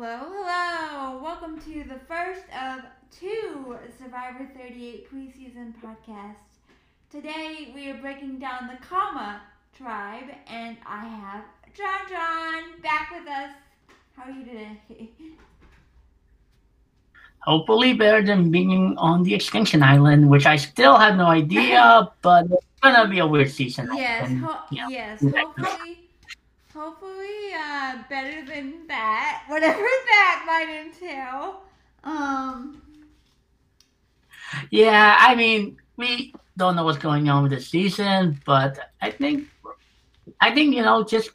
Hello, hello. Welcome to the first of two Survivor 38 preseason podcasts. Today we are breaking down the Kama tribe, and I have Jon Jon back with us. How are you today? Hopefully better than being on the Extinction Island, which I still have no idea, but it's gonna be a weird season. yes, ho- yeah. yes. Hopefully, hopefully, uh, better than that. Whatever that might entail. Um. Yeah, I mean, we don't know what's going on with the season, but I think, I think you know, just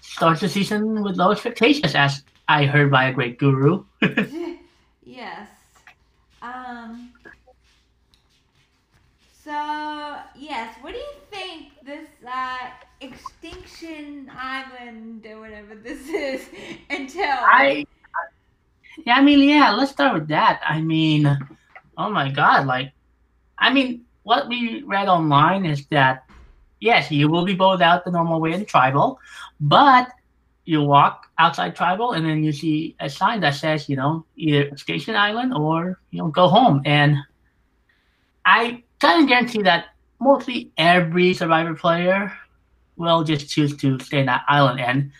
start the season with low expectations, as I heard by a great guru. yes. Um. So yes, what do you think this uh, extinction island or whatever this is until? I, yeah, I mean, yeah, let's start with that. I mean, oh my God, like, I mean, what we read online is that yes, you will be bowled out the normal way in tribal, but you walk outside tribal and then you see a sign that says, you know, either Extinction Island or you know, go home. And I kind of guarantee that mostly every Survivor player will just choose to stay in that island. And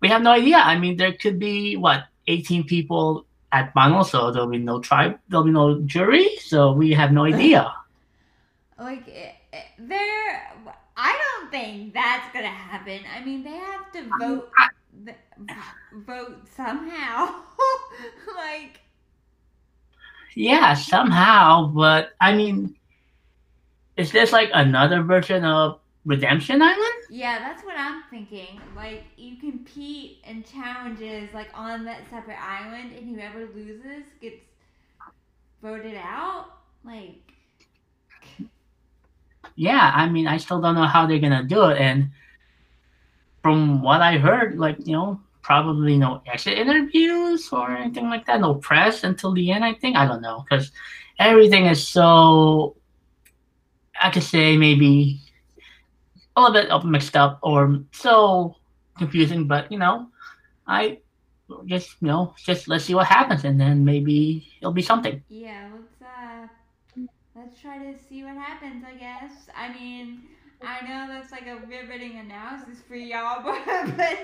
we have no idea. I mean, there could be what 18 people at final, so there'll be no tribe, there'll be no jury, so we have no idea. like eh, eh, there, I don't think that's gonna happen. I mean, they have to vote, th- vote somehow. like. Yeah, somehow, but I mean, is this like another version of Redemption Island? Yeah, that's what I'm thinking. Like you compete in challenges like on that separate island and whoever loses gets voted out. Like Yeah, I mean, I still don't know how they're gonna do it, and from what I heard, like you know, probably no exit interviews or anything like that, no press until the end. I think I don't know because everything is so. I could say maybe a little bit of mixed up or so confusing, but you know, I just you know just let's see what happens, and then maybe it'll be something. yeah, let's uh let's try to see what happens, I guess. I mean I know that's like a riveting analysis for y'all, but but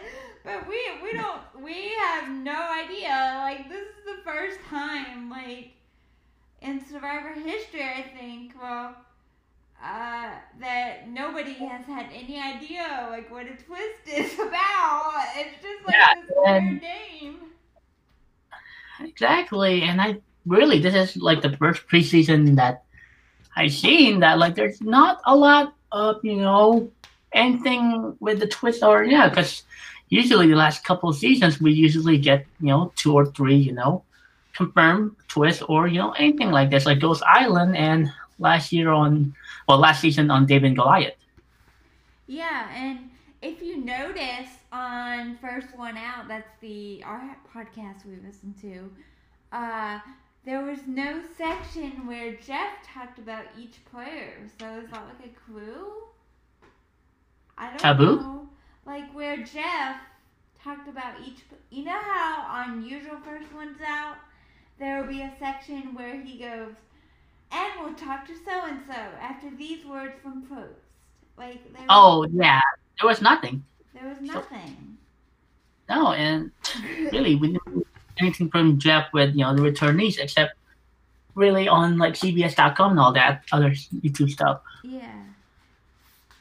but we we don't we have no idea. Like this is the first time like in Survivor history, I think. Well, uh, that nobody has had any idea like what a twist is about. It's just like Yeah, this weird name. Exactly, and I really this is like the first preseason that I've seen that like there's not a lot of you know anything with the twist or yeah because usually the last couple of seasons we usually get you know two or three you know confirmed twist or you know anything like this like Ghost Island and last year on well last season on David and Goliath. Yeah, and if you notice on First One Out, that's the our podcast we listen to, uh, there was no section where Jeff talked about each player. So is that like a clue? I don't Taboo? know. Like where Jeff talked about each. You know how on usual First Ones Out, there will be a section where he goes, and we'll talk to so and so after these words from Post. Like there was, Oh yeah, there was nothing. there was nothing. No, and really we didn't anything from Jeff with you know the returnees except really on like CBS.com and all that other YouTube stuff. Yeah.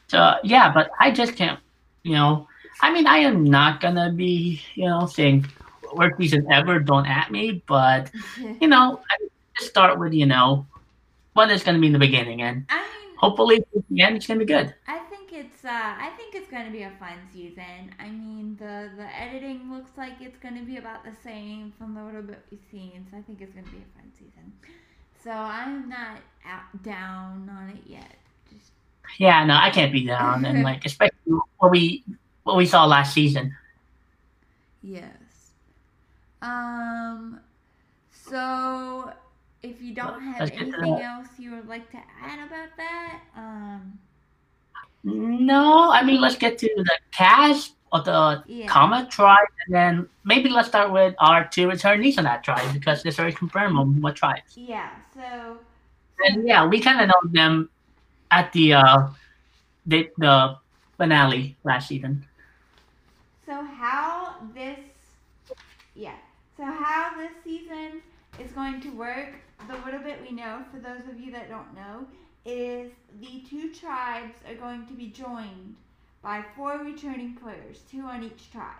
So yeah, but I just can't, you know. I mean, I am not gonna be, you know, saying worst season ever. Don't at me, but you know, I just start with you know what is gonna be in the beginning, and I mean, hopefully at the end it's gonna be good. I think it's uh, I think it's gonna be a fun season. I mean, the the editing looks like it's gonna be about the same from the little bit we've seen, so I think it's gonna be a fun season. So I'm not out down on it yet. Just Yeah, no, I can't be down, and like especially what we what we saw last season. yes. Um. So, if you don't have Let's get to anything else you would like to add about that, um. No, I mean let's get to the cast of the Yeah. Kama tribe, and then maybe let's start with our two returnees on that tribe because it's already confirmed on what tribes. Yeah. So. And yeah, we kind of know them at the uh, the, the finale last season. So how this, yeah. So how this season is going to work? The little bit we know, for those of you that don't know, is the two tribes are going to be joined by four returning players, two on each tribe.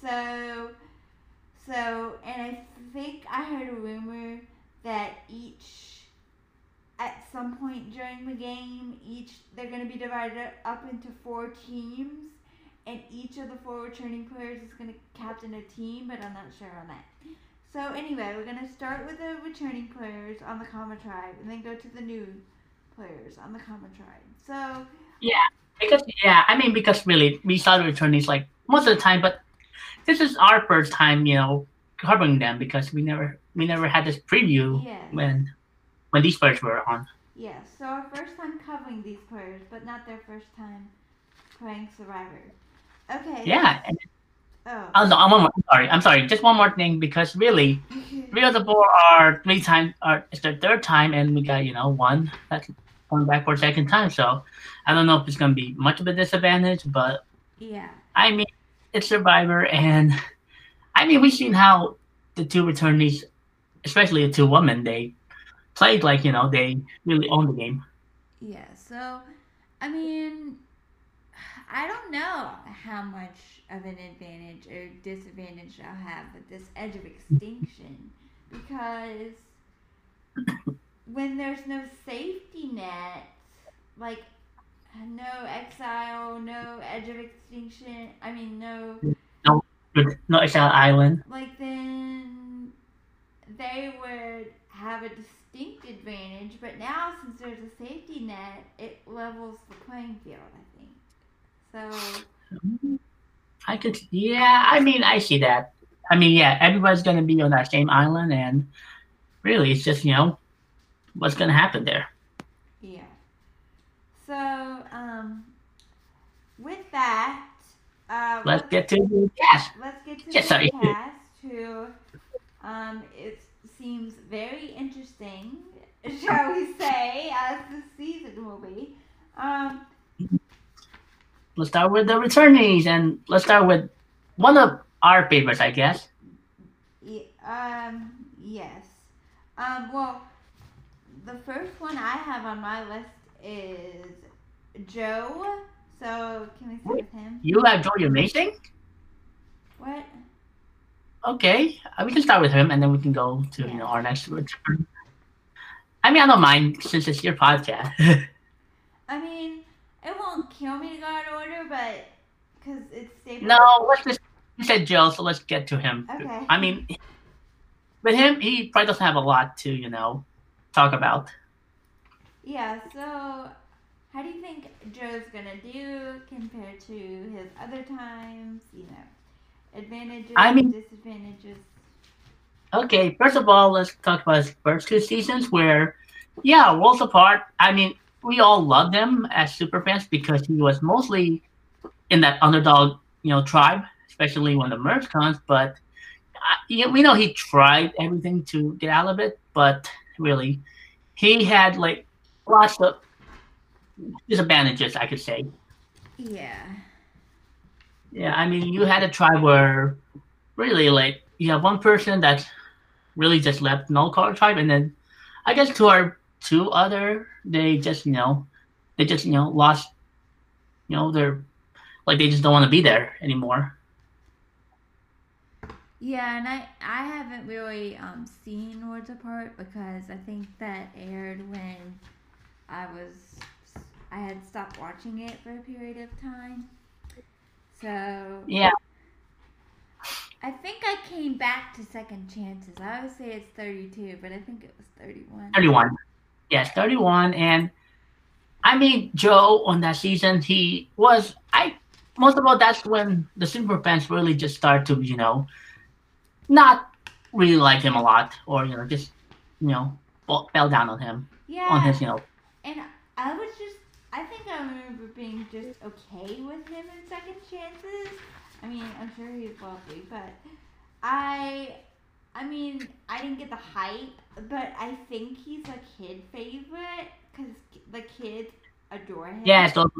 So, so, and I think I heard a rumor that each, at some point during the game, each they're going to be divided up into four teams and each of the four returning players is going to captain a team, but I'm not sure on that. So anyway, we're going to start with the returning players on the Kama tribe, and then go to the new players on the Kama tribe. So yeah, Because yeah, I mean because really we saw the returnees like most of the time, but this is our first time, you know, covering them because we never we never had this preview yes, when when these players were on. yes. So our first time covering these players, but not their first time playing Survivor. Okay. Yeah, and Oh. oh, no, I'm, one more- I'm sorry, I'm sorry. Just one more thing because really, three of the four are three times, are it's their third time, and we got you know one that's going back for a second time. So I don't know if it's gonna be much of a disadvantage, but yeah. I mean it's Survivor, and I mean we've seen how the two returnees, especially the two women, they played like you know they really own the game. Yeah, so I mean, I don't know how much of an advantage or disadvantage I'll have with this edge of extinction because when there's no safety net, like no exile, no edge of extinction, I mean, no, no Exile Island. like then they would have a distinct advantage, but now since there's a safety net, it levels the playing field, I think. So I could, yeah. I mean, I see that. I mean, yeah, everybody's gonna be on that same island, and really, it's just you know what's gonna happen there. yeah. So um, with that, uh, Let's get to the cast. let's get to Yeah, the sorry. cast. Who um, it seems very interesting, shall we say, as the season will be. Um, Let's start with the returnees, and let's start with one of our favorites, I guess. Um, yes. Um, well, the first one I have on my list is Joe. So can we start with him? You have Joey Amazing. What? Okay, uh, we can start with him, and then we can go to you know our next return. I mean, I don't mind since it's your podcast. I mean, it won't kill me to go out of order, but because it's stable. no, let's just. You said Joe, so let's get to him. Okay. I mean, with him, he probably doesn't have a lot to you know talk about. Yeah. So, how do you think Joe's gonna do compared to his other times? You know, advantages, I mean- disadvantages. Okay, first of all, let's talk about his first two seasons where, yeah, Worlds Apart, I mean, we all loved him as super fans because he was mostly in that underdog, you know, tribe, especially when the merge comes. But uh, we know he tried everything to get out of it, but really, he had like lots of disadvantages, I could say. Yeah. Yeah, I mean, you had a tribe where really, like, you have one person that's really just left no collar tribe, and then I guess to our two other, they just, you know, they just, you know, lost, you know, they're like they just don't want to be there anymore. Yeah, and I I haven't really um seen Worlds Apart because I think that aired when I was I had stopped watching it for a period of time. So Yeah, I think I came back to Second Chances. I would say it's 32, but I think it was 31. 31. Yes, 31. And I mean, Joe on that season, he was, I, most of all, that's when the super fans really just start to, you know, not really like him a lot or, you know, just, you know, fall- fell down on him, Yeah. on his, you know, And I was just, I think I remember being just okay with him in second chances. I mean, I'm sure he's lovely, but I, I mean, I didn't get the hype, but I think he's a kid favorite because the kids adore him. Yeah, it's those,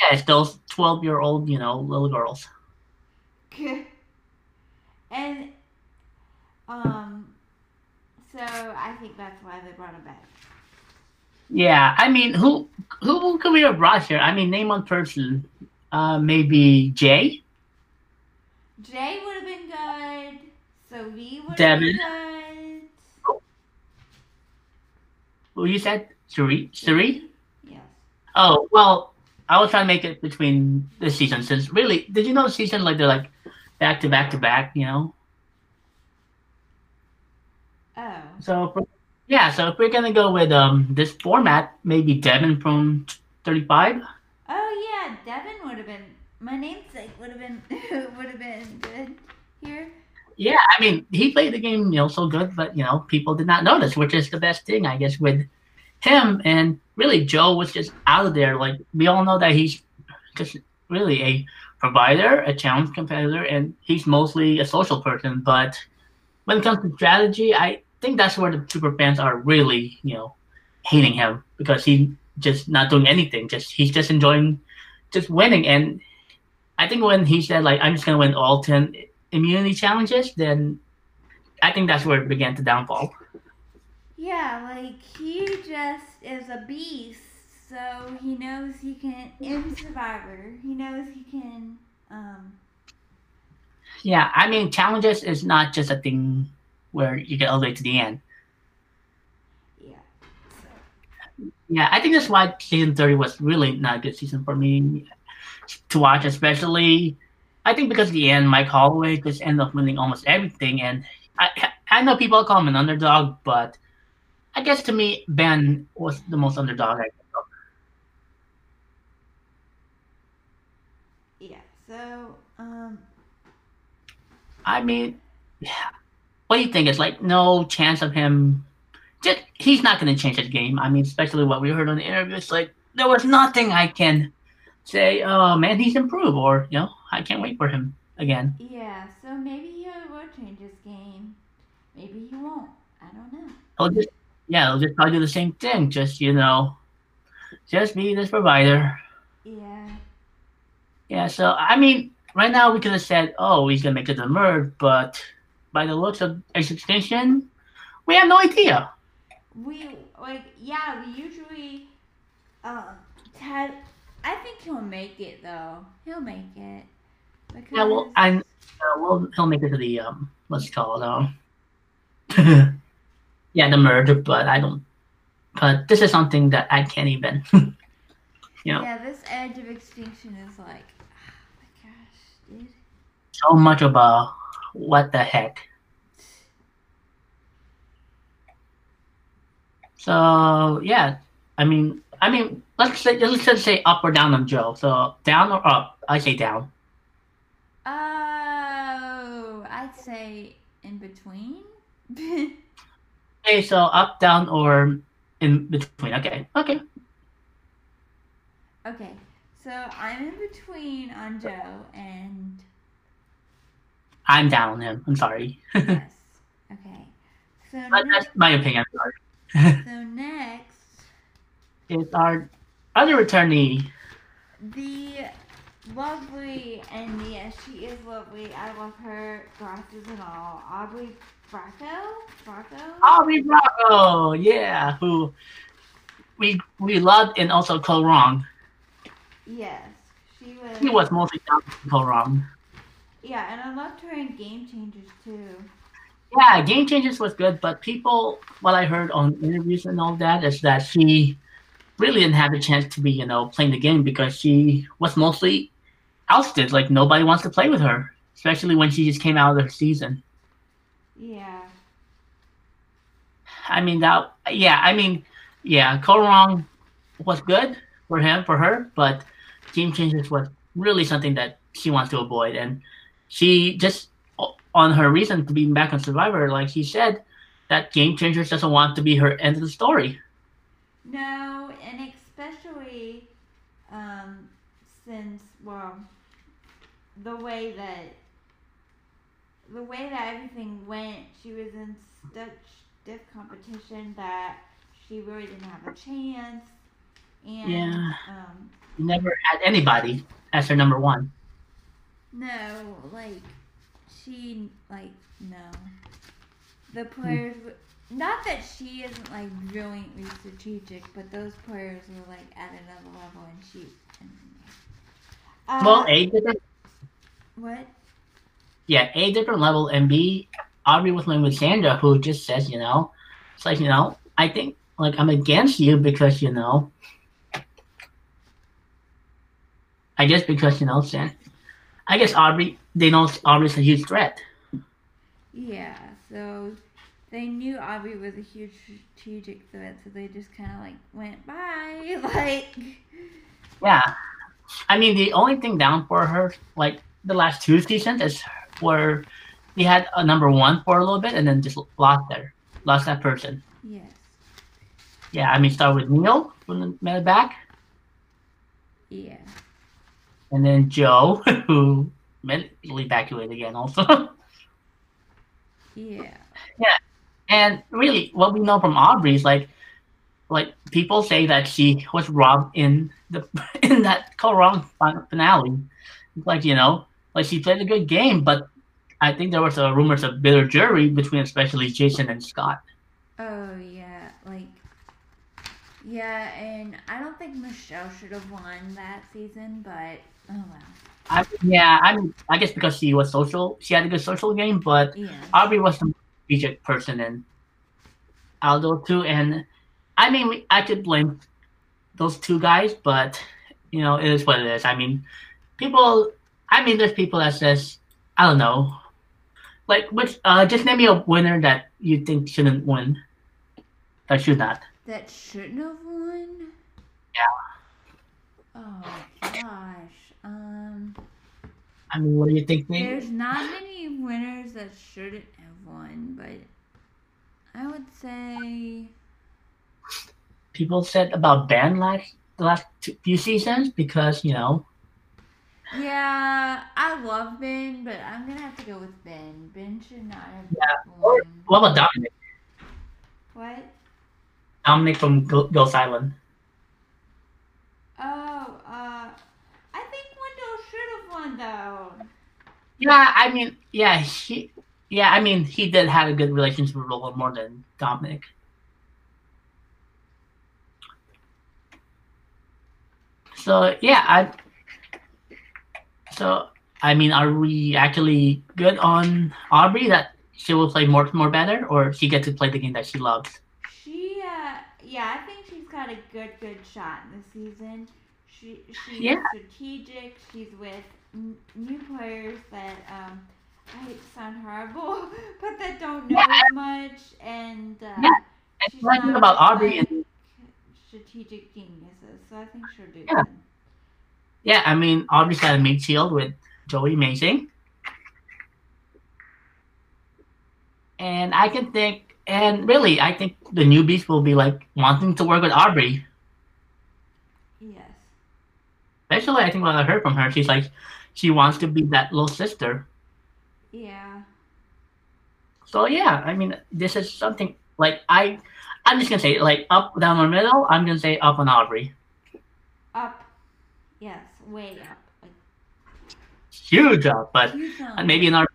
yeah, it's those twelve year old, you know, little girls. and um, so I think that's why they brought him back. Yeah, I mean, who who could we have brought here? I mean, name one person. Uh, maybe Jay. Jay would have been good. So we would been good. Who you said? Suri? Suri? Yes. Oh well, I was trying to make it between the seasons. Since really, did you know the season like they're like back to back to back? You know. Oh. So yeah, so if we're gonna go with um this format, maybe Devon from thirty five. Oh yeah, Devon would have been. My namesake would have been would have been good here. Yeah, I mean he played the game, you know, so good, but you know people did not notice, which is the best thing, I guess, with him. And really, Joe was just out of there. Like we all know that he's just really a provider, a challenge competitor, and he's mostly a social person. But when it comes to strategy, I think that's where the super fans are really, you know, hating him because he's just not doing anything. Just he's just enjoying just winning. And I think when he said like I'm just gonna win all ten immunity challenges, then I think that's where it began to downfall. Yeah, like he just is a beast. So he knows he can in Survivor. He knows he can. Um. Yeah, I mean challenges is not just a thing where you get all the way to the end. Yeah. So. Yeah, I think that's why season thirty was really not a good season for me to watch, especially. I think because the end, Mike Holloway just ended up winning almost everything, and I I know people call him an underdog, but I guess to me Ben was the most underdog. Yeah. So. Um. I mean, yeah. What do you think? It's like no chance of him. Just he's not going to change his game. I mean, especially what we heard on the interview. It's like there was nothing I can say. Oh man, he's improved, or you know, I can't wait for him again. Yeah. So maybe he will change his game. Maybe he won't. I don't know. He'll just yeah, he'll just probably do the same thing. Just you know, just be this provider. Yeah. Yeah. So I mean, right now we could have said, oh, he's gonna make it to the merge, but by the looks of X extension, we have no idea. We like yeah. We usually. Um. Ted. I think he'll make it though. He'll make it. Because Yeah, well, I uh, well he'll make it to the um what's it called um yeah the merger, but I don't. But this is something that I can't even. you know, Yeah, this edge of extinction is like, oh my gosh, dude. so much about what the heck. So yeah, I mean, I mean, let's say let's just say up or down on Joe. So down or up? I say down. Oh, I'd say in between. Okay, so up, down, or in between. Okay, okay. okay, so I'm in between on Joe and I'm down on him. I'm sorry, yes. Okay, so next, that's my opinion. Sorry. so next, It's our other returnee. the lovely and yes, she is lovely. I love her glasses and all. Aubry Bracco, Bracco. Aubry Bravo, yeah, who we we loved and also Kaôh Rōng. Yes, she was. He was mostly Kaôh Rōng. Yeah, and I loved her in Game Changers too. Yeah, Game Changers was good, but people, what I heard on interviews and all that is that she really didn't have a chance to be, you know, playing the game because she was mostly ousted. Like nobody wants to play with her, especially when she just came out of the season. Yeah. I mean that, yeah, I mean, yeah, Kaôh Rōng was good for him, for her, but Game Changers was really something that she wants to avoid, and she just on her reason to being back on Survivor, like she said, that Game Changers doesn't want to be her end of the story. No, and especially um, since well, the way that the way that everything went, she was in such stiff competition that she really didn't have a chance. And Yeah. um, Never had anybody as her number one. no, like she like no. The players w not that she isn't like brilliantly strategic, but those players were like at another level and she and, uh, well, A different, what? yeah, A different level, and B, Aubry was playing with Sandra, who just says, you know, it's like, you know, I think like I'm against you because you know, I guess because you know, San, I guess Aubry, they know Aubry's a huge threat. Yeah, so they knew Aubry was a huge strategic threat, so they just kind of like went bye, like Yeah, I mean, the only thing down for her, like the last two seasons, is where they had a number one for a little bit and then just lost there, lost that person. yes, Yeah, I mean, start with Neal from the medevac, yeah, and then Joe, who mentally evacuated again also. yeah, Yeah. and really, what we know from Aubry is like, like people say that she was robbed in the in that fin- finale. Like you know, like she played a good game, but I think there was a rumors of bitter jury between especially Jason and Scott. oh yeah, like yeah, and I don't think Michele should have won that season, but oh well, I, yeah, I mean, I guess because she was social, she had a good social game, but yeah, Aubry was the strategic person in Aldo too, and I mean, I could blame those two guys, but you know, it is what it is. I mean, people. I mean, there's people that says, I don't know, like which. Uh, just name me a winner that you think shouldn't win. That should not. that shouldn't have won. Yeah. Oh gosh, um. I mean, what do you think? Nate? There's not many winners that shouldn't have won, but I would say People said about Ben last the last two, few seasons because you know yeah, I love Ben, but I'm gonna have to go with Ben. Ben should not have Yeah. won. what about Domenick? What? Domenick from Ghost Island. Oh, uh, I think Wendell should have won though. Yeah, I mean, yeah, he, yeah, I mean, he did have a good relationship with Roland more than Dominic. So yeah, I. So I mean, are we actually good on Aubry that she will play more more better, or she gets to play the game that she loves? She, uh, yeah, I think she's got a good, good shot in the season. She, she's Yeah. strategic. She's with n- new players that, um, I hate to sound horrible, but that don't know Yeah. as much, and uh, Yeah, And she's one thing not about Aubry like, and strategic geniuses. So I think she'll do Yeah. good. Yeah, I mean, Aubry's got a mid shield with Joey Amazing. And I can think, and really, I think the newbies will be like wanting to work with Aubry. Yes. Especially, I think what I heard from her, she's like, she wants to be that little sister. Yeah. So yeah, I mean, this is something like I, I'm just gonna say like up, down, or middle. I'm gonna say up on Aubry. Up. Yes, way up. Like Huge up, but huge and maybe in our.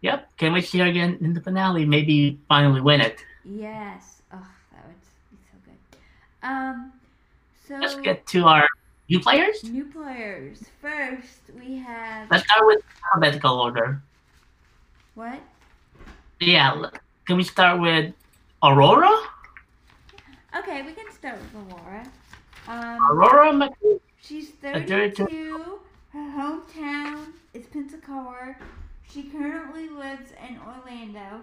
yep, can't wait to see her again in the finale. Maybe finally win it. Yes. Oh, that would be so good. Um, so Let's get to our new players. new players. First, we have Let's start with alphabetical order. what? Yeah, can we start with Aurora? Okay, we can start with Aurora. Um, Aurora McQueen. she's Adore to- 32. Her hometown is Pensacola. She currently lives in Orlando,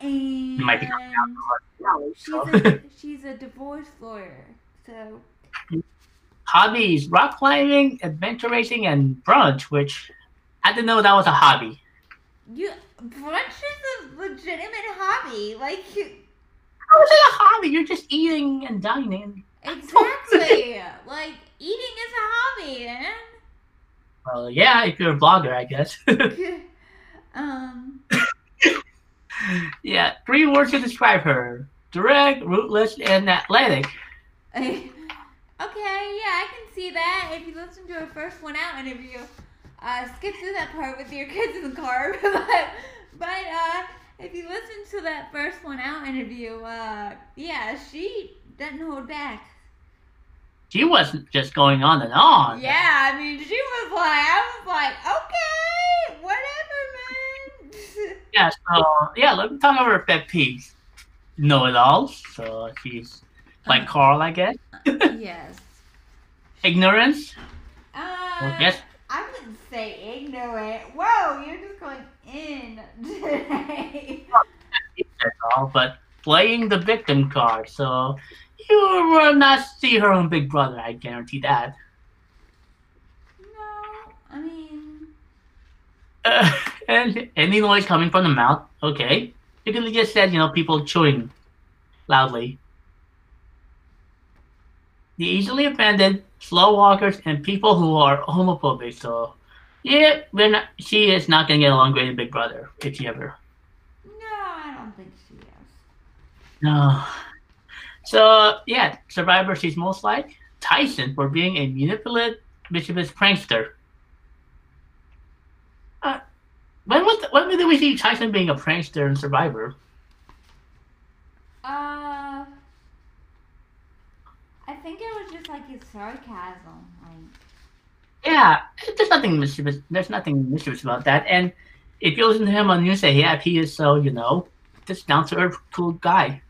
and might be coming out she's a, she's a divorce lawyer. So Hobbies: rock climbing, adventure racing, and brunch. Which I didn't know that was a hobby. you brunch is a legitimate hobby. Like you, How is it a hobby? You're just eating and dining. Exactly. Like eating is a hobby, man. Well, yeah, if you're a blogger, I guess. um. yeah, three words to describe her: direct, rootless, and athletic. okay, yeah, I can see that. If you listen to her first one out interview, uh, skip through that part with your kids in the car. but, but uh, if you listen to that first one out interview, uh, yeah, she doesn't hold back. She wasn't just going on and on. Yeah, I mean, she was like, I was like, okay, whatever, man. yeah, so yeah, let me talk about her pet peeves. Know it all, So she's like Uh, Carl, I guess. yes. Ignorance. Uh, yes. I wouldn't say ignorant. Whoa, you're just going in today. That's all. But playing the victim card. So you will not see her own big brother. I guarantee that. no, I mean, Uh, and any noise coming from the mouth, okay. You could have just said, you know, people chewing loudly. The easily offended, slow walkers, and people who are homophobic. So, yeah, we're not. She is not gonna get along great with Big Brother if she ever. no, I don't think she is. No. So yeah, Survivor. She's most like Tyson for being a manipulative, mischievous prankster. Uh, when was the, when did we see Tyson being a prankster in Survivor? Uh, I think it was just like his sarcasm. Like, Yeah, there's nothing mischievous. There's nothing mischievous about that. And if you listen to him on news, say, yeah, he is so you know, just down to earth, cool guy.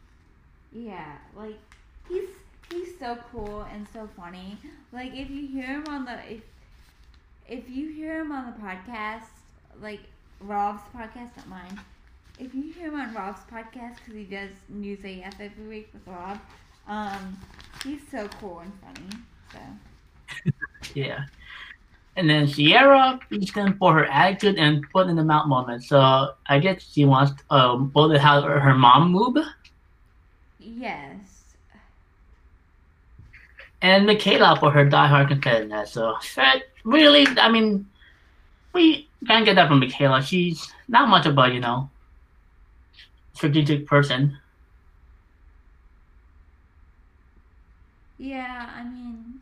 yeah, he's so cool and so funny. Like if you hear him on the if if you hear him on the podcast, like Rob's podcast, not mine. If you hear him on Rob's podcast, because he does News AF every week with Rob, um, he's so cool and funny. So Yeah. And then Sierra beats them for her attitude and foot in the mouth moment. So I guess she wants to um, bullet how her mom move. yes, And Michaela for her diehard competitiveness. So but really, I mean, we can't get that from Michaela. She's not much of a, you know, strategic person. yeah. I mean,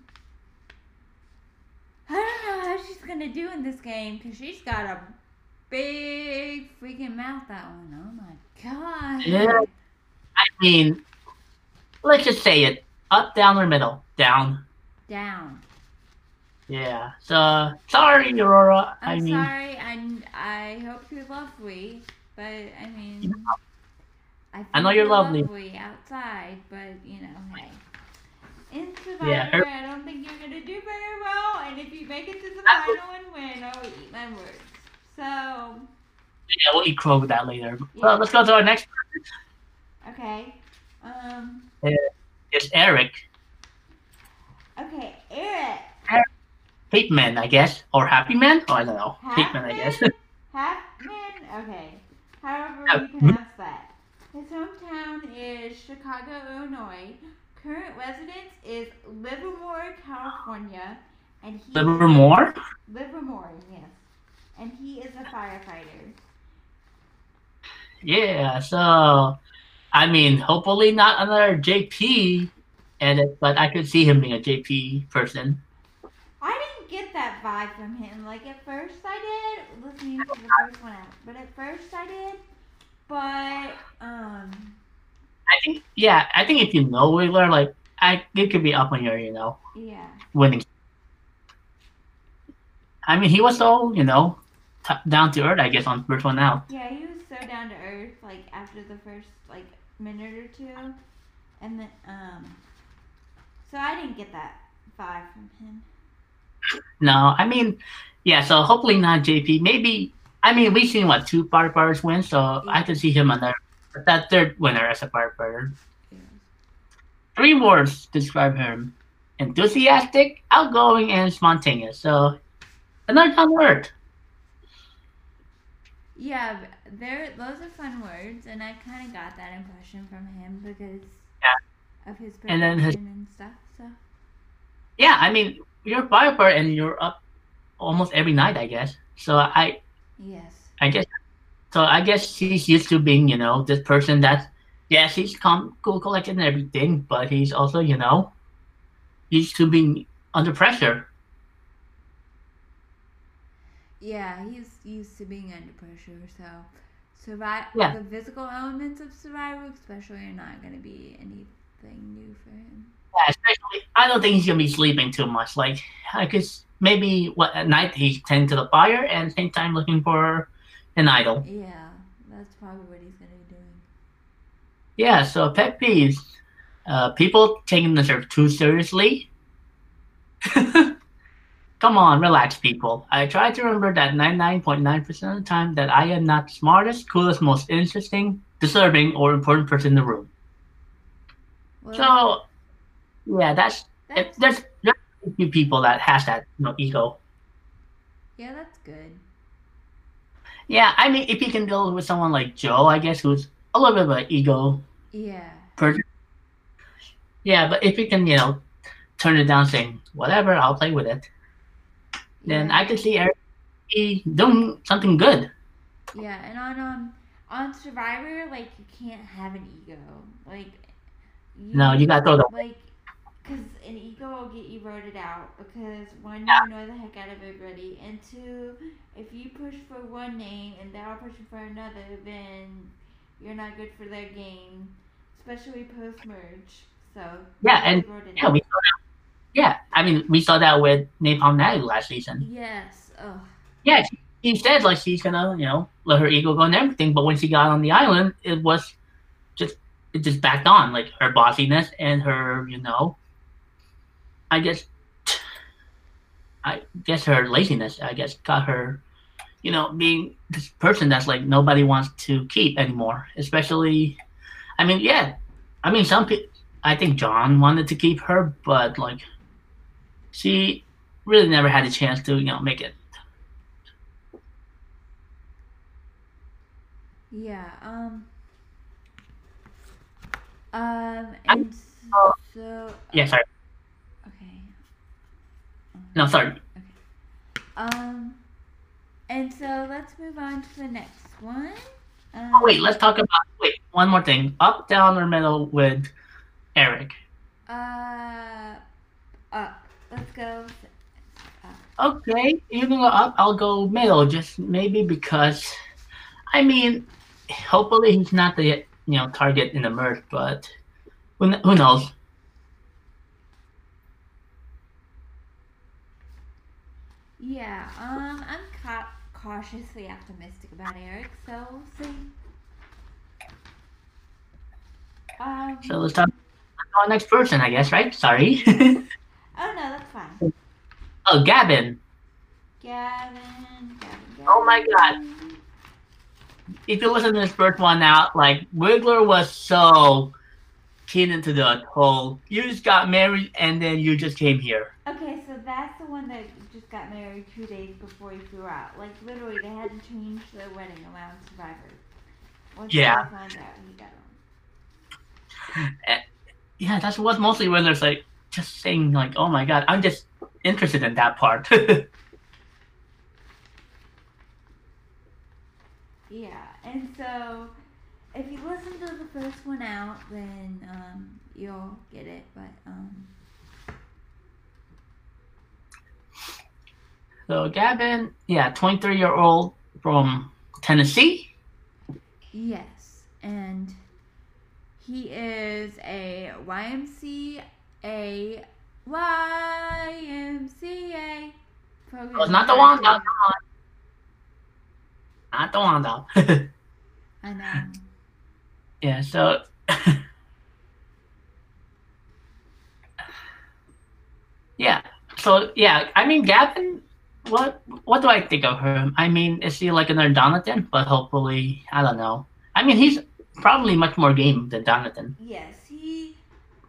I don't know how she's gonna do in this game because she's got a big freaking mouth. That one. Oh my god. Yeah. I mean, let's just say it. Up, down, or middle? Down. Down. Yeah. So sorry, Aurora. I'm I mean, sorry. I I hope you're lovely, but I mean, I, I know you're lovely. outside, but you know, hey. In Survivor, Yeah, her- I don't think you're gonna do very well, and if you make it to the final and win, I will eat my words. So, yeah, we'll eat crow with that later. Yeah. Well, let's go to our next. Person. okay, um, It's Eric. Okay, Eric, Hate Man, I guess, or Happy Man. Oh, I don't know. Hate Man, I guess. Halfman, okay. However, you pronounce that. His hometown is Chicago, Illinois. Current residence is Livermore, California, and he Livermore. Livermore, yes, and he is a firefighter. Yeah. So, I mean, hopefully not another JP edit, but I could see him being a JP person. I didn't get that vibe from him. Like at first I did, listening to the first one out, but at first I did, but um, I think, yeah, I think if you know Wheeler, like, I it could be up on your, you know, yeah, winning. I mean, he was so, you know, t- down to earth, I guess, on first one out. yeah, he was so down to earth. Like after the first like minute or two, and then um, so I didn't get that vibe from him. No, I mean, yeah, so hopefully not JP. Maybe, I mean, we've seen what, two firefighters win, so I could see him on there. That third winner as a firefighter. Three words describe him enthusiastic, outgoing, and spontaneous. So, another down word. Yeah, there. Those are fun words, and I kind of got that impression from him because Yeah. Of his And then his- and stuff. So yeah, I mean, you're Viper and you're up almost every night, I guess. So I, Yes. I guess, so I guess she's used to being, you know, this person that, yeah he's calm, cool, collected, and everything, but he's also, you know, used to being under pressure. Yeah, he's used to being under pressure, so survive Yeah. the physical elements of survival especially are not gonna be anything new for him. Yeah, especially, I don't think he's gonna be sleeping too much. Like, I guess maybe what at night he's tending to the fire and same time looking for an idol. Yeah, that's probably what he's gonna be doing. Yeah, so pet peeves. Uh, people taking themselves too seriously. Come on, relax, people. I try to remember that 99.9% of the time that I am not the smartest, coolest, most interesting, deserving, or important person in the room. Well So, yeah, that's that's, there's there's a few people that has that you know ego. yeah, that's good. Yeah, I mean, if you can deal with someone like Joe, I guess who's a little bit of an ego Yeah. person. Yeah, but if you can, you know, turn it down, saying whatever, I'll play with it, then yeah. I can see Eric doing something good. Yeah, and on um on Survivor, like you can't have an ego. Like you, No, you gotta throw the like because an ego will get you voted out because one you annoy the heck out of everybody, and two, if you push for one name and they're all pushing for another, then you're not good for their game, especially post merge. So Yeah, and yeah, out. we saw that. Yeah, I mean, we saw that with Napalm Natty last season. yes. Oh. Yeah, she, she said like she's gonna, you know, let her ego go and everything, but when she got on the island, it was it just backed on, like her bossiness and her, you know, I guess, I guess her laziness, I guess, got her, you know, being this person that's like nobody wants to keep anymore. Especially, I mean, yeah, I mean, some people, I think John wanted to keep her, but like, she really never had a chance to, you know, make it. Yeah. Um. Um. And uh, so. Yeah, sorry. Okay. No, sorry. Okay. Um. And so let's move on to the next one. Um, Oh, wait, let's talk about, wait, one more thing. Up, down, or middle with Eric. Uh. Up. Let's go. Okay, you can go up, I'll go middle, just maybe because, I mean, hopefully he's not the, you know, target in the merge, but who, who knows? Yeah. Um. I'm ca- cautiously optimistic about Eric, so we'll see. Um. So let's talk about our next person, I guess, right? Sorry. Oh no, that's fine. oh, Gavin. Gavin. Gavin. Gavin. Oh my God. If you listen to this first one out, like, Wiggler was so keen into the whole, you just got married and then you just came here. Okay, so that's the one that just got married two days before he flew out. Like literally, they had to change the wedding around Survivor. Once Yeah. found out he got on. Eh, yeah, that's what mostly Wiggler's like, just saying, like, oh my god, I'm just interested in that part. Yeah, and so if you listen to the first one out, then um, you'll get it. But um, so Gavin, yeah, 23 year old from Tennessee. yes, and he is a YMCA YMCA program. Oh, it's not the one, not the one. Not the one though. I know. yeah, so yeah, so yeah, I mean Gavin. What what do I think of him? I mean, is he like another Donathan? But hopefully, I don't know. I mean, he's probably much more game than Donathan. Yes, he.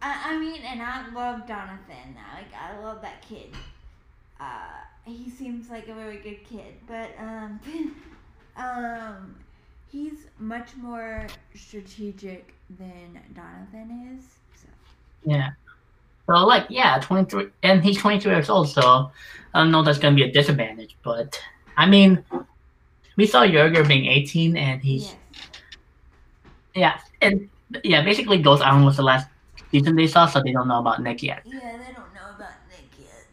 I, I mean, and I love Jonathan. Like, I love that kid. Uh, he seems like a very good kid, but um, um, he's much more strategic than Donovan is. So Yeah. So like yeah, twenty three, and he's twenty three years old. So I don't know that's gonna be a disadvantage, but I mean, we saw Yerger being eighteen, and he's Yes. yeah, and yeah, basically Ghost Island was the last season they saw, so they don't know about Nick yet. Yeah, they don't know about Nick yet.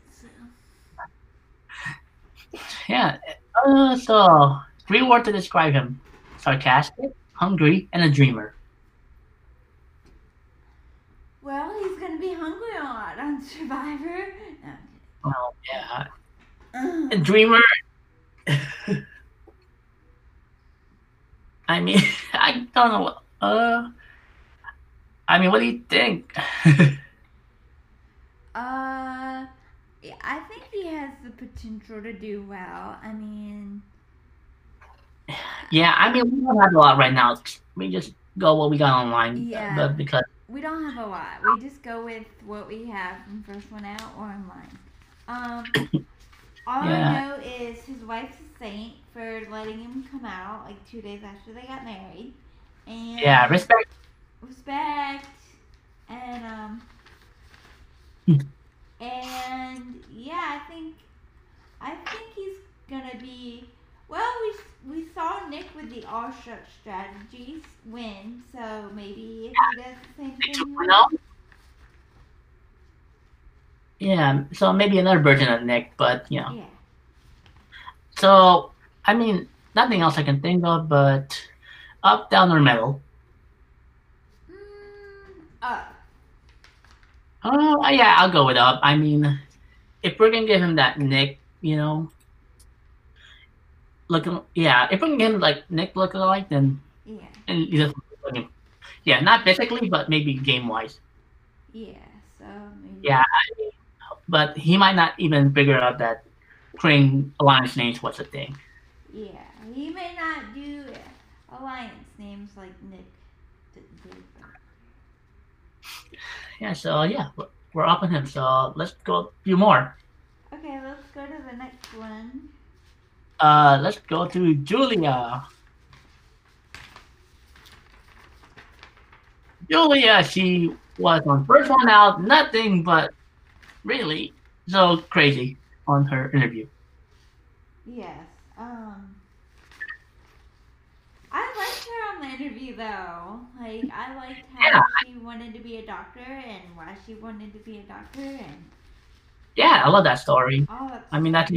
So. Yeah. Uh, so three words to describe him: sarcastic, hungry, and a dreamer. Well, he's gonna be hungry a lot on Survivor. No, Well, yeah, a dreamer. I mean, I don't know. what- Uh, I mean, what do you think? Uh, yeah, I think he has the potential to do well. I mean, yeah, I mean, we don't have a lot right now. We just go what we got online, Yeah. but because we don't have a lot. We just go with what we have from first one out or online. Um, all Yeah. I know is his wife's a saint for letting him come out like two days after they got married, and yeah, respect. respect and um and yeah i think i think he's gonna be well we we saw nick with the all shut strategies win so maybe if he does the same thing? Yeah, so maybe another version of Nick, but you know. yeah So, I mean, nothing else I can think of, but up, down, or middle. mm, up Oh, yeah, I'll go with up. I mean, if we're gonna give him that Nick, you know, looking, yeah, if gonna him like Nick look alike, then yeah and he doesn't look him. yeah, not physically, but maybe game wise. yeah so maybe Yeah, but he might not even figure out that creating alliance names was a thing. yeah he may not do alliance names like nick did Yeah, so yeah, we're- we're up on him. So let's go a few more. okay let's go to the next one Uh, let's go to Julia. Julia, she was on first one out, nothing but really so crazy on her interview. Yes. Um. I liked her on the interview though. Like I liked how Yeah. she wanted to be a doctor and why she wanted to be a doctor and Yeah, I love that story. that. I mean, that's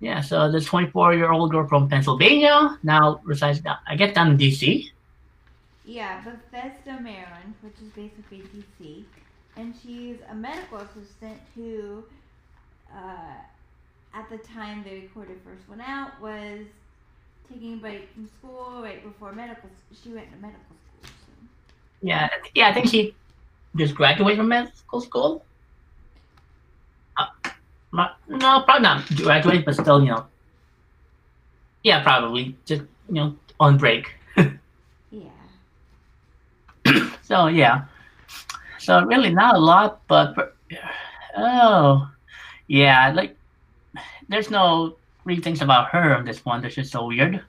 yeah. So this 24 year old girl from Pennsylvania now resides down, I guess down in DC. Yeah, Bethesda, Maryland, which is basically DC, and she's a medical assistant who, uh, at the time they recorded first one out, was taking a break from school right before medical. She went to medical school. So. Yeah, yeah. I think she just graduated from medical school. Not- no, probably not graduate, but still, you know. Yeah, probably just you know on break. Yeah. So yeah. So really not a lot, but but- oh, yeah. Like there's no three things about her on this one. That's just so weird.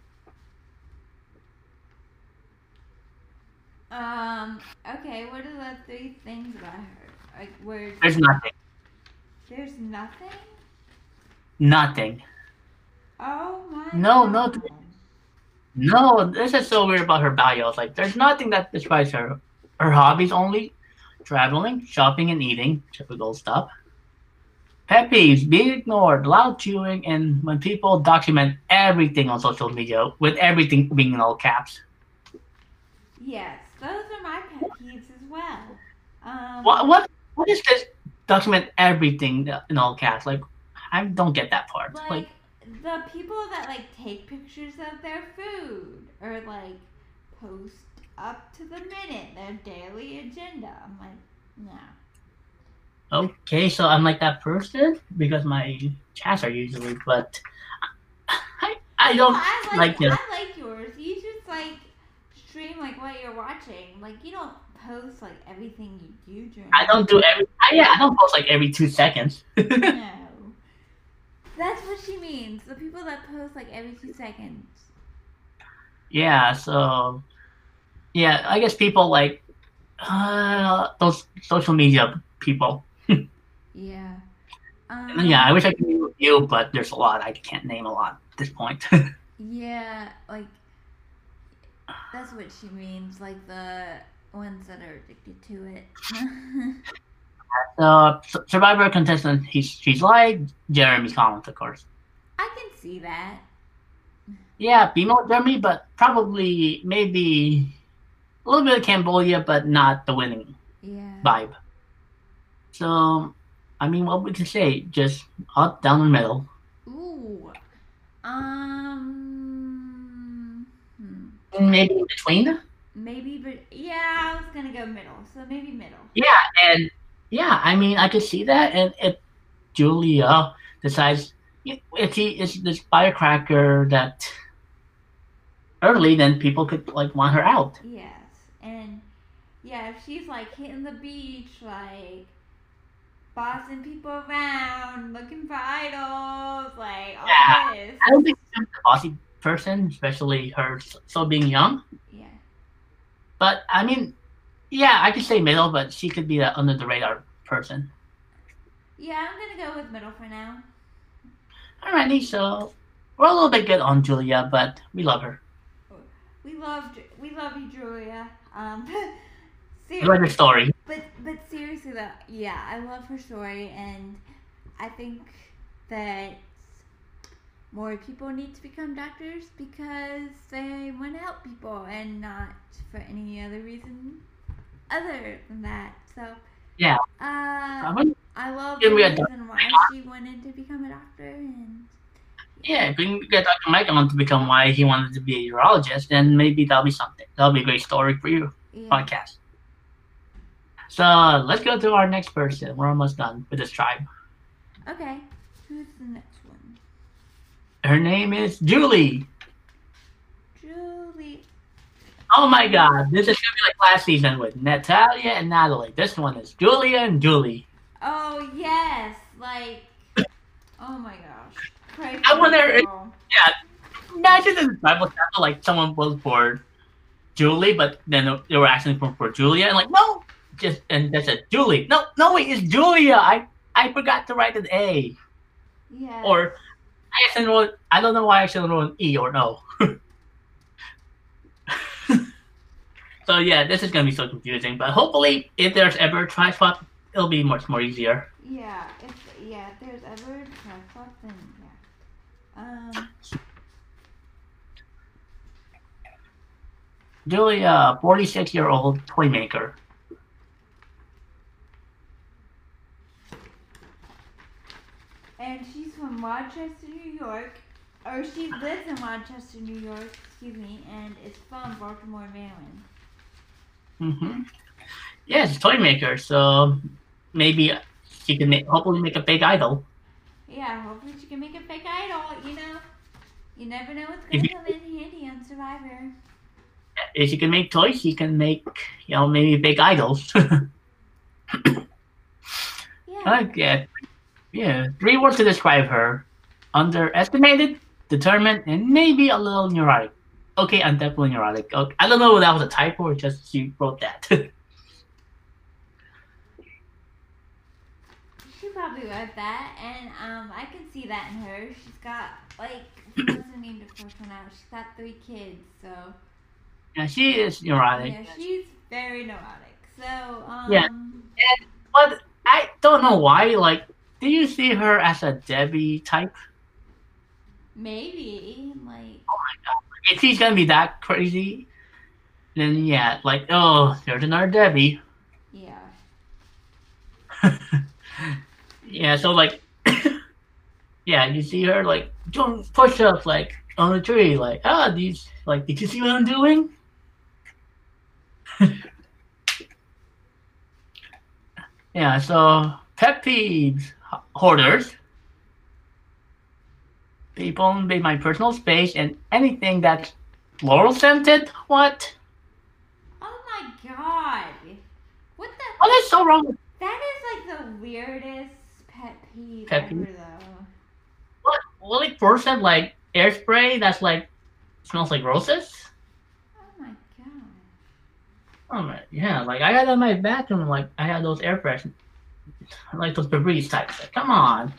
Um. Okay. What are the three things about her? Like, where There's nothing. There's nothing. Nothing. Oh my. No, no, God. No, this is so weird about her bio. It's like there's nothing that describes her. Her hobbies only traveling, shopping, and eating. Typical stuff. Pet peeves, being ignored, loud chewing, and when people document everything on social media with everything being in all caps. Yes, those are my pet peeves as well. Um. What what what is this document everything in all caps? Like I don't get that part. Like, Like the people that like take pictures of their food or like post up to the minute their daily agenda. I'm like, no. okay, so I'm like that person because my chats are usually, but I I don't Well, I like like. I like yours. You just like stream like what you're watching. Like you don't post like everything you do during. I don't do every. I, yeah, I don't post like every two seconds. No. That's what she means. The people that post like every two seconds. yeah, so yeah, I guess people like uh, those social media people. Yeah. Um, yeah, I wish I could name a few, but there's a lot. I can't name a lot at this point. Yeah, like that's what she means, like the ones that are addicted to it. uh, Survivor contestant, he's she's like Jeremy Collins, of course. I can see that. Yeah, female Jeremy, but probably maybe a little bit of Cambodia, but not the winning Yeah. vibe. So, I mean, what we can say, just up, down the middle. Ooh. Um. Hmm. Maybe in between. Maybe, but yeah, I was gonna go middle, so maybe middle. Yeah, and yeah, I mean, I could see that. And if Julia decides if he is this firecracker that early, then people could like want her out. Yes, and yeah, if she's like hitting the beach, like bossing people around, looking for idols, like all Yeah. this. I don't think she's a bossy person, especially her still being young. But I mean, yeah, I could say middle, but she could be that under the radar person. Yeah, I'm gonna go with middle for now. Alrighty, so we're a little bit good on Julia, but we love her. We loved, we love you, Julia. Um, We like ser- her story. but but seriously though, yeah, I love her story, and I think that more people need to become doctors because they want to help people and not for any other reason other than that. So Yeah. uh, I love the reason why she wanted to become a doctor, and yeah, if we can get Dr. Mike on to become why he wanted to be a urologist, then maybe that'll be something. That'll be a great story for you, yeah. podcast. So let's go to our next person. We're almost done with this tribe. Okay, who's next? Her name is Julie. Julie. Oh my god, this is gonna be like last season with Natalia and Natalie. This one is Julia and Julie. Oh yes, like oh my gosh. Pray I wonder this if- girl. Imagine the Bible sounded like someone was for Julie, but then they were asking for, for Julia, and like, no, just and they said Julie. No, no, wait, it's Julia. I I forgot to write an A, Yeah. or I wrote. I don't know why I should wrote an E or O. so yeah, this is gonna be so confusing. But hopefully, if there's ever a tribe swap, it'll be much more easier. Yeah, if yeah, if there's ever a tripod, then yeah. Um Julia, forty-six-year-old toy maker. and she's from Rochester, New York. Or she lives in Rochester, New York, excuse me, and is from Baltimore, Maryland. Mm-hmm. Yeah, it's a toy maker, so maybe she can make, hopefully make a big idol. Yeah, hopefully she can make a fake idol, you know. You never know what's gonna come in handy on Survivor. If she can make toys, she can make, you know, maybe big idols. Yeah. okay. Yeah, three words to describe her: underestimated, determined, and maybe a little neurotic. Okay, I'm definitely neurotic. Okay, I don't know if that was a typo or just she wrote that. She probably wrote that, and um, I can see that in her. She's got like who doesn't name the first one out. She's got three kids, so yeah, she is neurotic. yeah, she's very neurotic. So um, Yeah. But I don't know why. Like, do you see her as a Debbie type? maybe like Oh my god! If she's gonna be that crazy, then yeah, like, oh, there's another Debbie. yeah, yeah, so like, yeah, you see her like doing push-ups like on the tree, like, ah, these, like, did you see what I'm doing? yeah, so pet peeves, hoarders. People invade my personal space and anything that's floral scented. What? Oh my god, what the? What is so wrong with That is like the weirdest pet peeve Pet ever, though. what? What like person like air spray that's like smells like roses? Oh my god. Oh man, yeah. Like I got in my bathroom, like I had those air fresheners, like those Febreze types. Like, come on.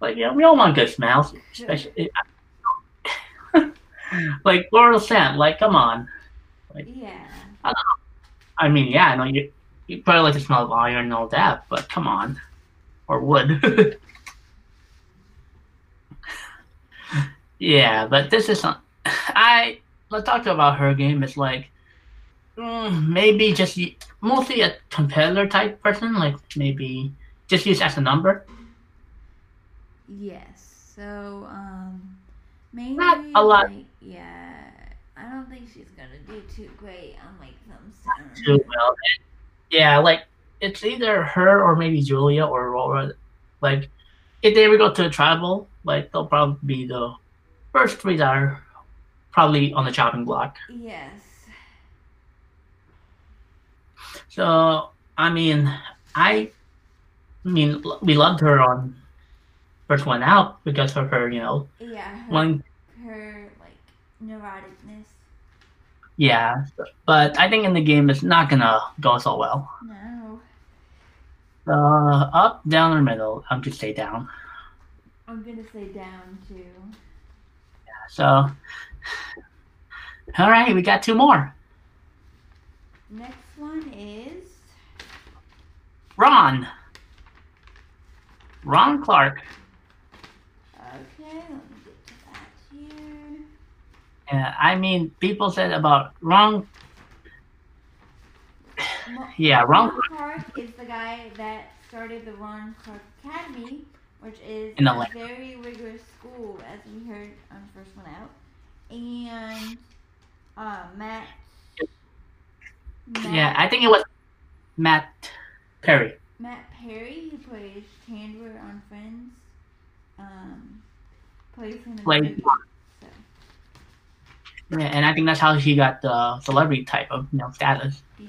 Like yeah, we all want good smells, especially. like floral scent. Like come on. Like, Yeah. I mean, yeah, I know you. You probably like the smell of iron and all that, but come on, or wood. yeah, but this is not. I let's talk about her game. It's like mm, maybe just mostly a competitor type person, like maybe just use as a number. Yes. So, um, maybe Not a lot. like, yeah. I don't think she's gonna do too great on like some Too well. Yeah, like it's either her or maybe Julia or Aurora. Like if they ever go to a tribal, like they'll probably be the first three that are probably on the chopping block. Yes. So I mean, I, I mean, we loved her on first one out because of her, you know, Yeah. Her, one. her like neuroticness. Yeah, but I think in the game it's not gonna go so well. No. Uh, up, down, or middle. I'm gonna say down. I'm gonna say down too. Yeah, So, all right, we got two more. Next is Ron. Ron Clark. okay. Let me get to that here. Yeah, I mean, people said about Ron. Yeah, Ron Ron Clark is the guy that started the Ron Clark Academy, which is In a very rigorous school, as we heard on the first one out. And uh, Matt. Matt Yeah, I think it was Matt Perry. Matt Perry, who plays Chandler on Friends, um, plays him in the Played movie. So, Yeah, and I think that's how he got the celebrity type of you know status. yeah.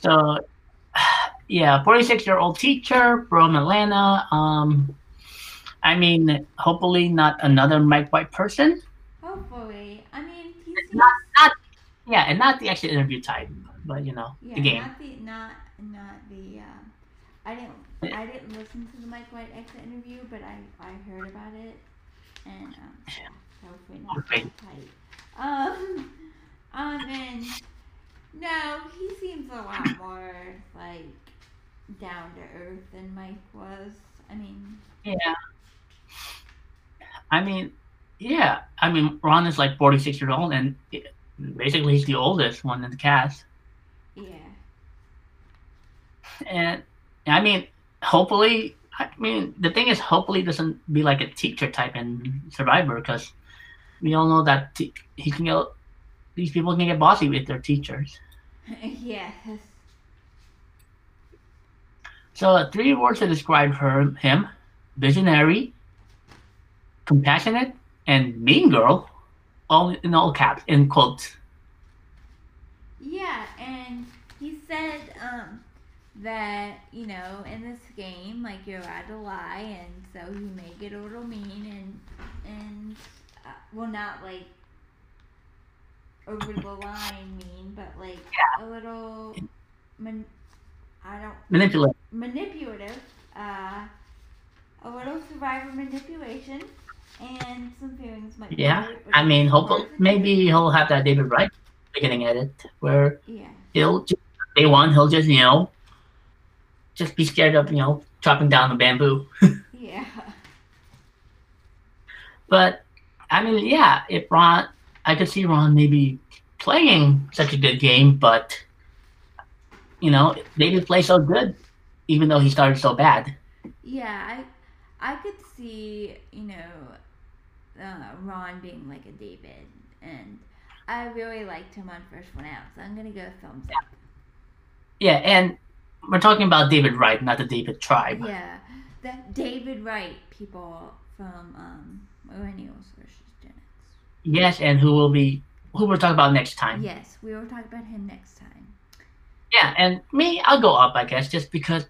So, yeah, 46 year old teacher from Atlanta. Um, I mean, hopefully not another Mike White person. Hopefully, I mean, Not, not, yeah, and not the actual interview type, but you know, yeah, the game. not the not not the. Um, I didn't I didn't listen to the Mike White exit interview, but I I heard about it, and um, hopefully not Okay. tight. Um, um, and no, he seems a lot more like down to earth than Mike was. I mean, Yeah. I mean, yeah. I mean, Ron is like 46 years old, and basically he's the oldest one in the cast. yeah, And I mean, hopefully, I mean, the thing is, hopefully, doesn't be like a teacher type in Survivor because we all know that he can get these people can get bossy with their teachers. yes, So, three words to describe her him: visionary, compassionate, and mean girl. All in all caps, in quotes. yeah, and he said um that you know in this game like you're allowed to lie, and so he may get a little mean and and uh, well not like over the line mean, but like a little man, I don't Manipulate. manipulative, uh, a little survivor manipulation, and some feelings might. be Yeah, I mean, hopefully, maybe he'll have that David Wright beginning edit where. Yeah. he'll just, day one he'll just you know just be scared of you know chopping down the bamboo. Yeah. But I mean, yeah, if Ron, I could see Ron maybe playing such a good game, but you know, David play so good, even though he started so bad. Yeah, I I could see, you know, uh, Ron being like a David, and I really liked him on first one out, so I'm gonna go thumbs up. Yeah, and we're talking about David Wright, not the David Tribe. Yeah, that David Wright people from um, Millennials versus Gen X. Yes, and who will be who we'll talk about next time. Yes, we will talk about him next time. Yeah, and me, I'll go up, I guess, just because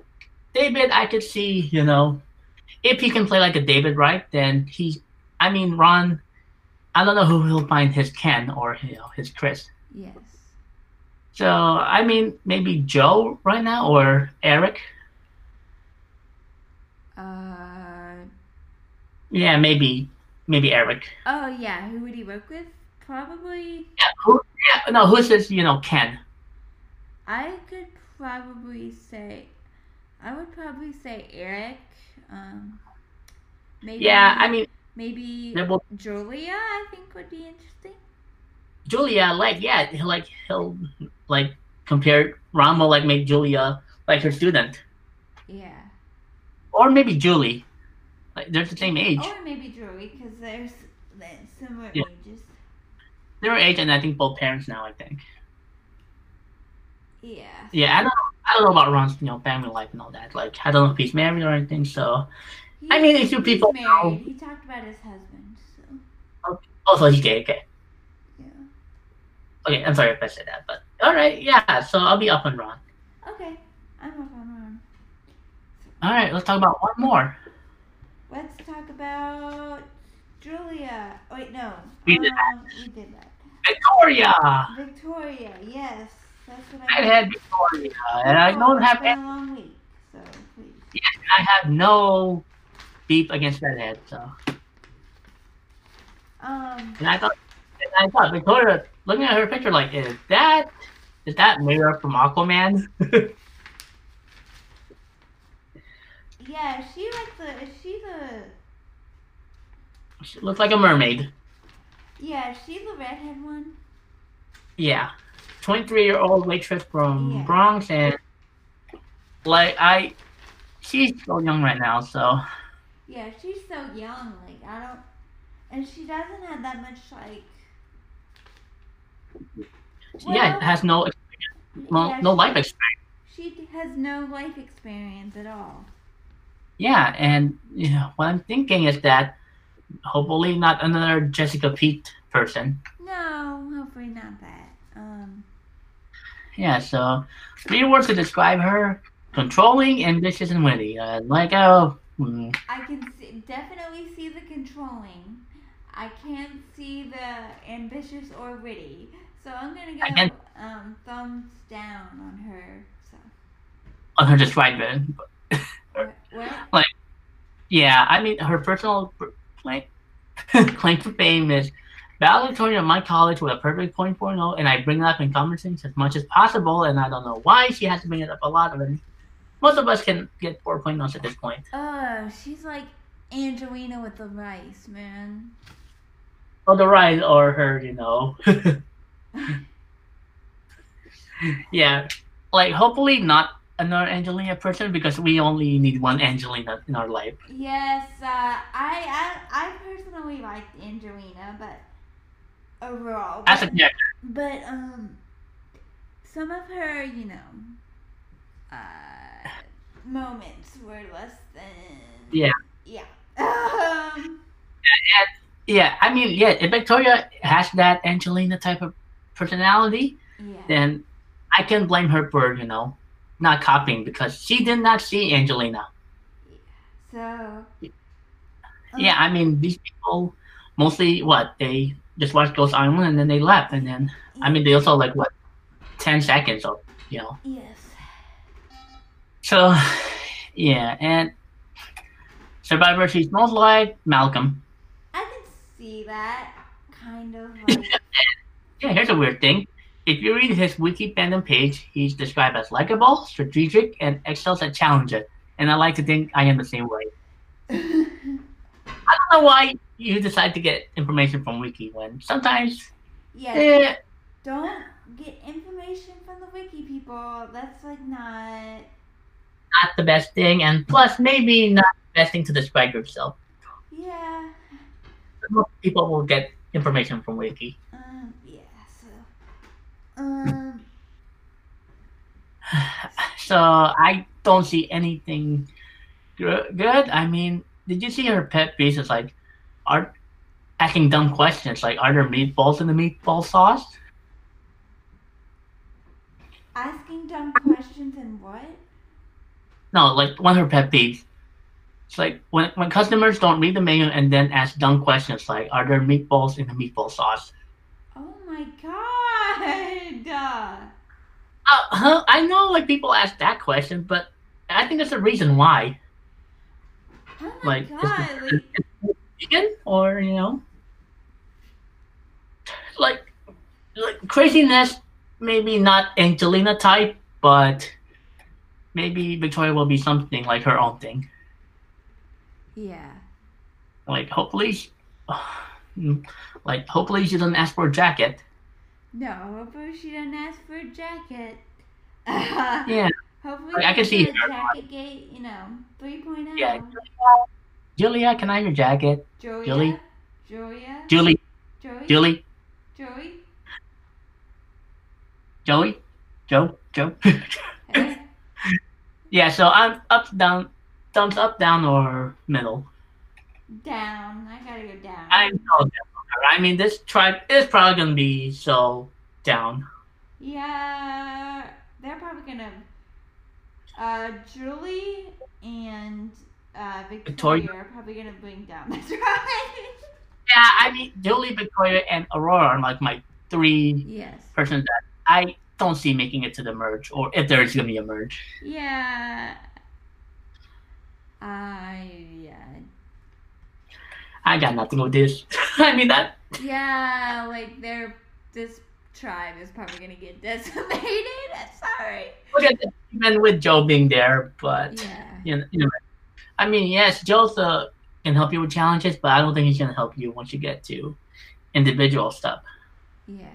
David, I could see, you know, if he can play like a David Wright, then he, I mean, Ron, I don't know who he'll find his Ken or you know his Chris. Yes. So I mean, maybe Joe right now or Eric. Uh. Yeah, maybe maybe Eric. Oh yeah, who would he work with? Probably. Yeah, who? Yeah, no, who's this? You know, Ken. I could probably say. I would probably say Eric. Um. Maybe. Yeah, I mean, Maybe will- Julia. I think would be interesting. Julia, like, yeah, he'll, like he'll like compare Ron will like make Julia like her student, Yeah. or maybe Julie. Like, they're the same age. Or maybe Julie, because there's they're similar Yeah. ages. They're age, and I think both parents now. I think. Yeah. Yeah, I don't. I don't know about Ron's you know family life and all that. Like, I don't know if he's married or anything. So, I mean, you he's people married. know- He talked about his husband, so also he's gay. Okay. yeah. Okay, I'm sorry if I said that, but all right, yeah. So I'll be up and Ron. Okay, I'm up on one. All right, let's talk about one more. Let's talk about Julia. Oh, wait, no. We did um, We did that. Victoria. Victoria, yes, that's what I I. had Victoria, and I don't have any, a long week, so please. I have no beef against Redhead. So, Um, and I thought, and I thought Victoria, looking at her picture, like, is that is that Mera from Aquaman? yeah, she like the. Is she the? she looks like a mermaid. Yeah, is she the redhead one. Yeah, twenty-three year old waitress from Yeah. Bronx, and like I, she's so young right now. So Yeah, she's so young. Like I don't, and she doesn't have that much like. yeah, has no no, yeah, no she- life experience. She has no life experience at all. Yeah, and you know, what I'm thinking is that hopefully not another Jessica Peet person. No, hopefully not that. Um, Yeah, so three words to describe her: controlling, ambitious, and witty. Uh, like oh, mm, I can see, definitely see the controlling. I can't see the ambitious or witty. So I'm gonna go can- um, thumbs down on her. So on her what? what? Yeah, I mean her personal claim claim to fame is valedictorian of my college with a perfect point four zero, and I bring it up in conversations as much as possible. And I don't know why she has to bring it up a lot. But most of us can get four point zeros at this point. Uh, she's like Angelina with the rice, man. on the rice or her, you know. yeah, like hopefully not another Angelina person because we only need one Angelina in our life. Yes, uh, I, I I personally liked Angelina, but overall, As a but, character, but um, some of her, you know, uh, moments were less than Yeah. yeah. Um, yeah, I mean, yeah, if Victoria has that Angelina type of personality, yeah. then I can blame her for you know not copying because she did not see Angelina. Yeah. So. um, Yeah, I mean these people mostly what they just watched Ghost Island and then they left and then I mean they also like what ten seconds of you know Yes. So, yeah, and Survivor, she's most like Malcolm. I can see that kind of like. Yeah, here's a weird thing. If you read his wiki fandom page, he's described as likable, strategic, and excels at challenges. And I like to think I am the same way. I don't know why you decide to get information from wiki when sometimes, yeah. eh, Don't get information from the wiki people. That's like not. Not the best thing, and plus maybe not the best thing to describe yourself. Yeah. Most people will get information from wiki. Um. Yeah. So. Um. so I don't see anything good. I mean, did you see her pet peeves? It's like, are asking dumb questions like, are there meatballs in the meatball sauce? Asking dumb questions and what? No, like one of her pet peeves. It's like when when customers don't read the menu and then ask dumb questions like, are there meatballs in the meatball sauce? Oh my god. Uh, huh, I know like people ask that question, but I think there's a reason why. Oh my Like, god, it- like vegan or you know like like craziness maybe not angelina type but maybe victoria will be something like her own thing yeah. like hopefully she- like hopefully she doesn't ask for a jacket No, hopefully she doesn't ask for a jacket. yeah Hopefully Like, I can see a her. jacket gate, you know, 3.0. yeah julia can i have your jacket Julia. Julie? Julia. julie Joey. julie Joey. joey joe joe Hey. Yeah so i'm up down thumbs up down or middle down. I gotta go down. I'm so down. I mean, this tribe is probably gonna be so down. Yeah, they're probably gonna. Uh, Julie and uh, Victoria, Victoria. are probably gonna bring down. That's right. Yeah, I mean, Julie, Victoria, and Aurora are like my three yes. persons that I don't see making it to the merge, or if there is gonna be a merge. Yeah. I yeah. I got nothing with this. I mean that. Yeah, like they're this tribe is probably gonna get decimated. Sorry. Look at this, even with Joe being there, but Yeah. you know, you know, I mean, yes, Joe's uh, can help you with challenges, but I don't think he's gonna help you once you get to individual stuff. Yeah.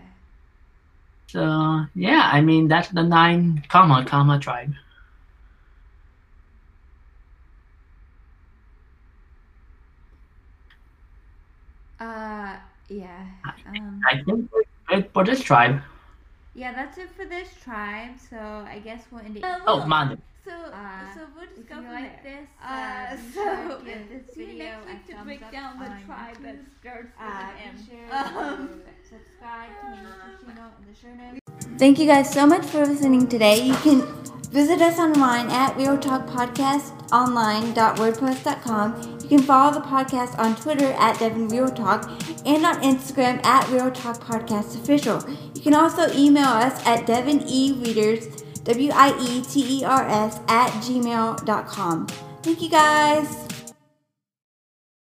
So yeah, I mean that's the nine Kama Kama tribe. Uh yeah. Um I think we're good for this tribe. yeah, that's it for this tribe. So I guess we'll end it. Oh, Manu. So, Uh, so we'll just if go from like there. this, uh, uh, so sure to give this see you video next a week to break down the on tribe that YouTube. starts with Uh, an M. Um, subscribe to my YouTube in the show notes. Thank you guys so much for listening today. You can visit us online at Real Talk Podcast online.wordpress.com. You can follow the podcast on Twitter at Devon Real Talk and on Instagram at Real Talk Podcast Official. You can also email us at Devon E Readers, W I E T E R S, at gmail.com. Thank you guys.